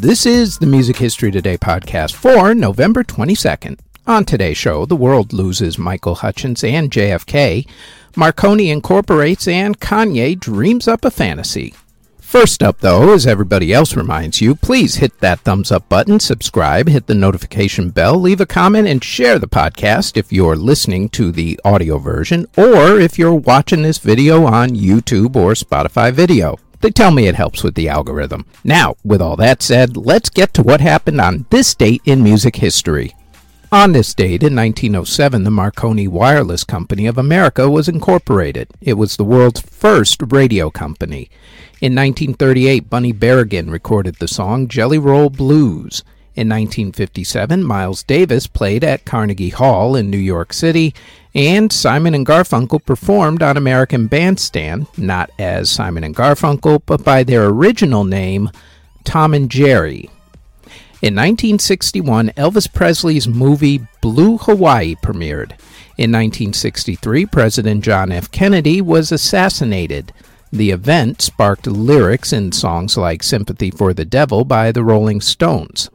This is the Music History Today podcast for November 22nd. On today's show, the world loses Michael Hutchence and JFK, Marconi incorporates, and Kanye dreams up a fantasy. First up, though, as everybody else reminds you, please hit that thumbs up button, subscribe, hit the notification bell, leave a comment, and share the podcast if you're listening to the audio version or if you're watching this video on YouTube or Spotify video. They tell me it helps with the algorithm. Now, with all that said, let's get to what happened on this date in music history. On this date in 1907, the Marconi Wireless Company of America was incorporated. It was the world's first radio company. In 1938, Bunny Berigan recorded the song Jelly Roll Blues. In 1957, Miles Davis played at Carnegie Hall in New York City, and Simon and Garfunkel performed on American Bandstand, not as Simon and Garfunkel, but by their original name, Tom and Jerry. In 1961, Elvis Presley's movie Blue Hawaii premiered. In 1963, President John F. Kennedy was assassinated. The event sparked lyrics in songs like Sympathy for the Devil by the Rolling Stones.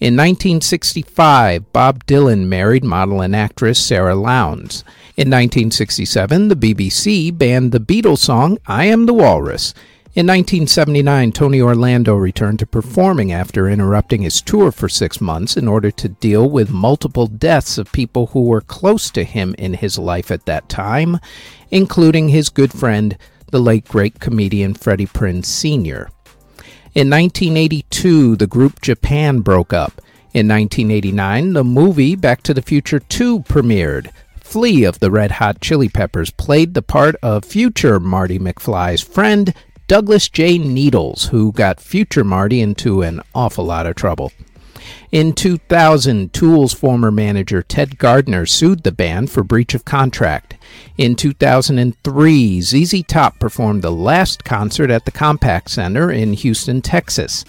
In 1965, Bob Dylan married model and actress Sara Lownds. In 1967, the BBC banned the Beatles song I Am the Walrus. In 1979, Tony Orlando returned to performing after interrupting his tour for six months in order to deal with multiple deaths of people who were close to him in his life at that time, including his good friend, the late great comedian Freddie Prinze Sr. In 1982, the group Japan broke up. In 1989, the movie Back to the Future 2 premiered. Flea of the Red Hot Chili Peppers played the part of future Marty McFly's friend, Douglas J. Needles, who got future Marty into an awful lot of trouble. In 2000, Tool's former manager Ted Gardner sued the band for breach of contract. In 2003, ZZ Top performed the last concert at the Compaq Center in Houston, Texas.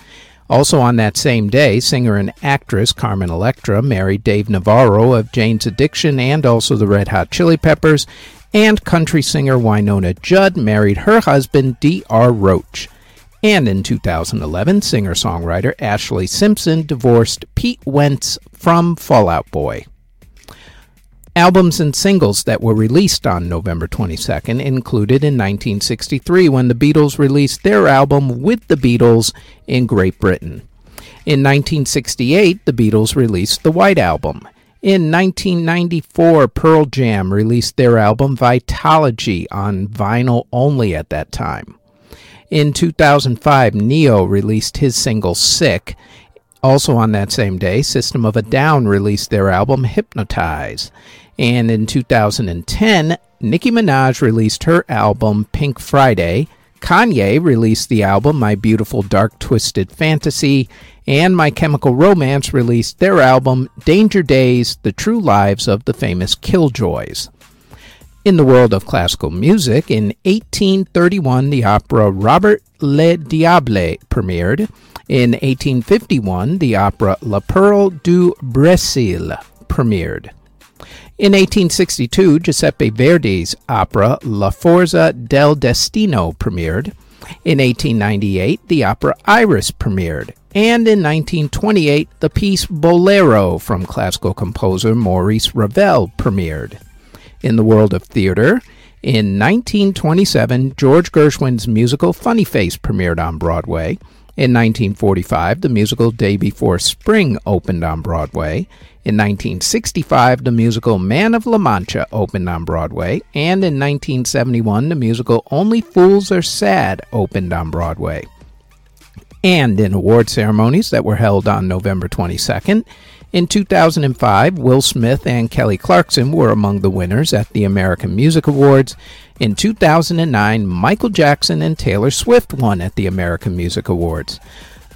Also on that same day, singer and actress Carmen Electra married Dave Navarro of Jane's Addiction and also the Red Hot Chili Peppers, and country singer Wynonna Judd married her husband D.R. Roach. And in 2011, singer songwriter Ashlee Simpson divorced Pete Wentz from Fall Out Boy. Albums and singles that were released on November 22nd included in 1963 when the Beatles released their album With the Beatles in Great Britain. In 1968, the Beatles released the White Album. In 1994, Pearl Jam released their album Vitalogy on vinyl only at that time. In 2005, Ne-Yo released his single Sick. Also on that same day, System of a Down released their album Hypnotize. And in 2010, Nicki Minaj released her album Pink Friday. Kanye released the album My Beautiful Dark Twisted Fantasy, and My Chemical Romance released their album Danger Days The True Lives of the Famous Killjoys. In the world of classical music, in 1831, the opera Robert Le Diable premiered. In 1851, the opera La Perle du Brésil premiered. In 1862, Giuseppe Verdi's opera La Forza del Destino premiered. In 1898, the opera Iris premiered. And in 1928, the piece Bolero from classical composer Maurice Ravel premiered. In the world of theater, in 1927, George Gershwin's musical Funny Face premiered on Broadway. In 1945, the musical Day Before Spring opened on Broadway. In 1965, the musical Man of La Mancha opened on Broadway. And in 1971, the musical Only Fools Are Sad opened on Broadway. And in award ceremonies that were held on November 22nd, in 2005, Will Smith and Kelly Clarkson were among the winners at the American Music Awards. In 2009, Michael Jackson and Taylor Swift won at the American Music Awards.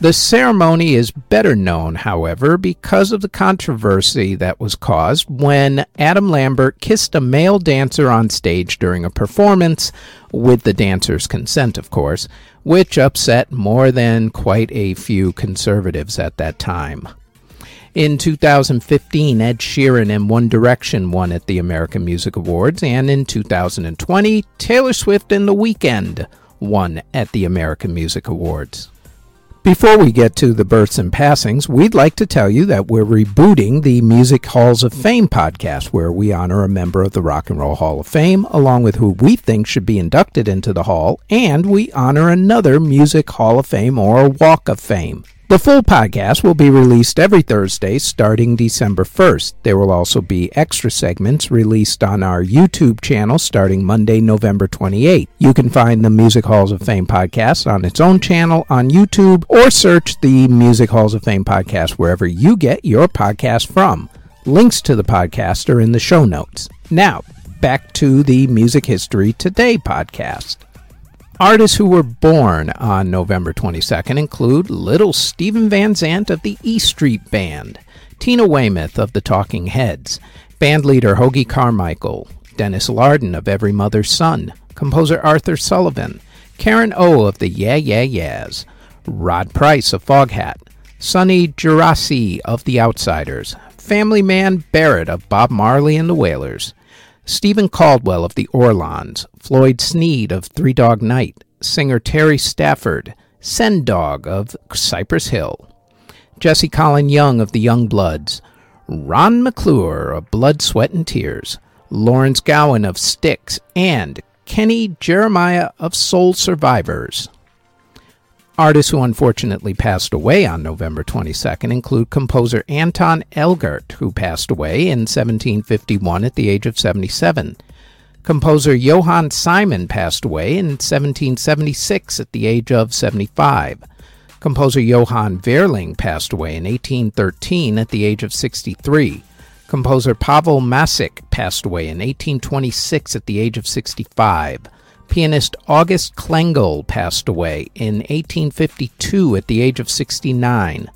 The ceremony is better known, however, because of the controversy that was caused when Adam Lambert kissed a male dancer on stage during a performance, with the dancer's consent, of course, which upset more than quite a few conservatives at that time. In 2015, Ed Sheeran and One Direction won at the American Music Awards, and in 2020, Taylor Swift and The Weeknd won at the American Music Awards. Before we get to the births and passings, we'd like to tell you that we're rebooting the Music Halls of Fame podcast, where we honor a member of the Rock and Roll Hall of Fame, along with who we think should be inducted into the Hall, and we honor another Music Hall of Fame or Walk of Fame. The full podcast will be released every Thursday starting December 1st. There will also be extra segments released on our YouTube channel starting Monday, November 28th. You can find the Music Halls of Fame podcast on its own channel on YouTube or search the Music Halls of Fame podcast wherever you get your podcast from. Links to the podcast are in the show notes. Now, back to the Music History Today podcast. Artists who were born on November 22nd include Little Steven Van Zandt of the E Street Band, Tina Weymouth of the Talking Heads, bandleader Hoagy Carmichael, Dennis Larden of Every Mother's Son, composer Arthur Sullivan, Karen O of the Yeah Yeah Yeahs, Rod Price of Foghat, Sonny Geraci of The Outsiders, Family Man Barrett of Bob Marley and the Wailers, Stephen Caldwell of the Orlons, Floyd Sneed of Three Dog Night, singer Terry Stafford, Sen Dog of Cypress Hill, Jesse Colin Young of the Young Bloods, Ron McClure of Blood, Sweat, and Tears, Lawrence Gowan of Styx, and Kenny Jeremiah of Soul Survivors. Artists who unfortunately passed away on November 22nd include composer Anton Elgert, who passed away in 1751 at the age of 77. Composer Johann Simon passed away in 1776 at the age of 75. Composer Johann Wehrling passed away in 1813 at the age of 63. Composer Pavel Masik passed away in 1826 at the age of 65. Pianist August Klengel passed away in 1852 at the age of 69.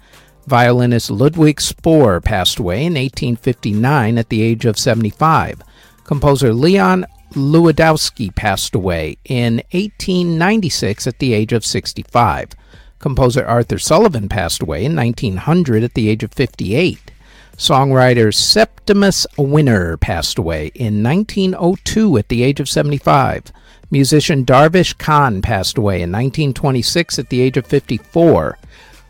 Violinist Ludwig Spohr passed away in 1859 at the age of 75. Composer Leon Lewandowski passed away in 1896 at the age of 65. Composer Arthur Sullivan passed away in 1900 at the age of 58. Songwriter Septimus Winner passed away in 1902 at the age of 75. Musician Darvish Khan passed away in 1926 at the age of 54.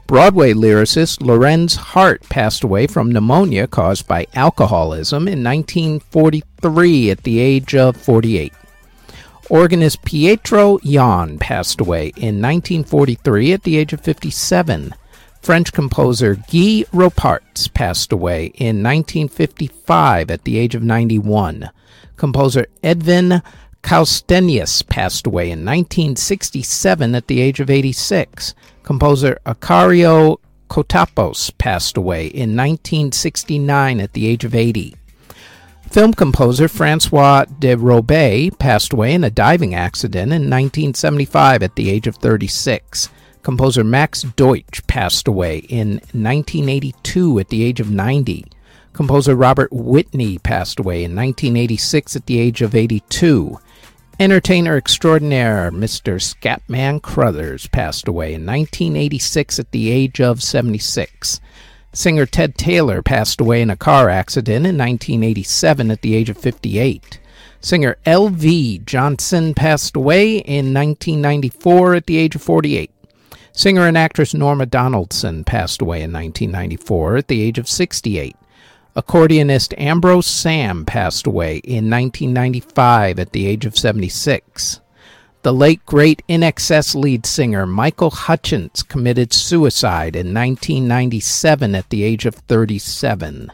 Broadway lyricist Lorenz Hart passed away from pneumonia caused by alcoholism in 1943 at the age of 48. Organist Pietro Yon passed away in 1943 at the age of 57. French composer Guy Ropartz passed away in 1955 at the age of 91. Composer Edvin Kallstenius passed away in 1967 at the age of 86. Composer Acario Cotapos passed away in 1969 at the age of 80. Film composer Francois de Roubaix passed away in a diving accident in 1975 at the age of 36. Composer Max Deutsch passed away in 1982 at the age of 90. Composer Robert Whitney passed away in 1986 at the age of 82. Entertainer extraordinaire Mr. Scatman Crothers passed away in 1986 at the age of 76. Singer Ted Taylor passed away in a car accident in 1987 at the age of 58. Singer L.V. Johnson passed away in 1994 at the age of 48. Singer and actress Norma Donaldson passed away in 1994 at the age of 68. Accordionist Ambrose Sam passed away in 1995 at the age of 76. The late great INXS lead singer Michael Hutchence committed suicide in 1997 at the age of 37.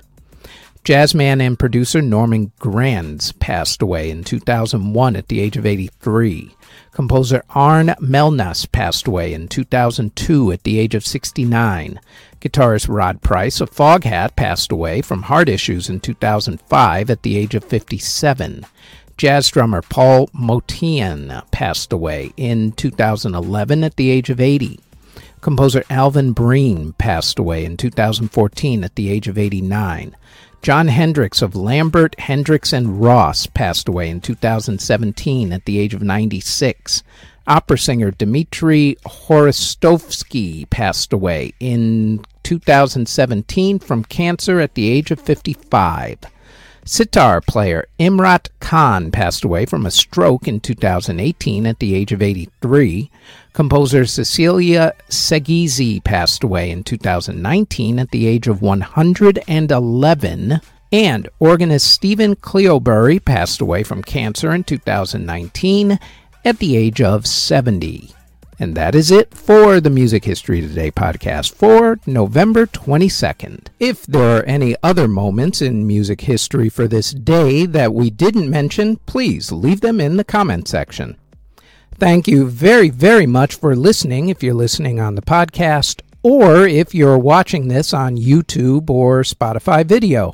Jazzman and producer Norman Granz passed away in 2001 at the age of 83. Composer Arne Mellnäs passed away in 2002 at the age of 69. Guitarist Rod Price of Foghat passed away from heart issues in 2005 at the age of 57. Jazz drummer Paul Motian passed away in 2011 at the age of 80. Composer Alvin Breen passed away in 2014 at the age of 89. Jon Hendricks of Lambert, Hendricks, and Ross passed away in 2017 at the age of 96. Opera singer Dmitry Hvorostovsky passed away in 2017 from cancer at the age of 55. Sitar player Imrat Khan passed away from a stroke in 2018 at the age of 83. Composer Cecilia Seghizzi passed away in 2019 at the age of 111. And organist Stephen Cleobury passed away from cancer in 2019 at the age of 70. And that is it for the Music History Today podcast for November 22nd. If there are any other moments in music history for this day that we didn't mention, please leave them in the comment section. Thank you very, very much for listening if you're listening on the podcast or if you're watching this on YouTube or Spotify video.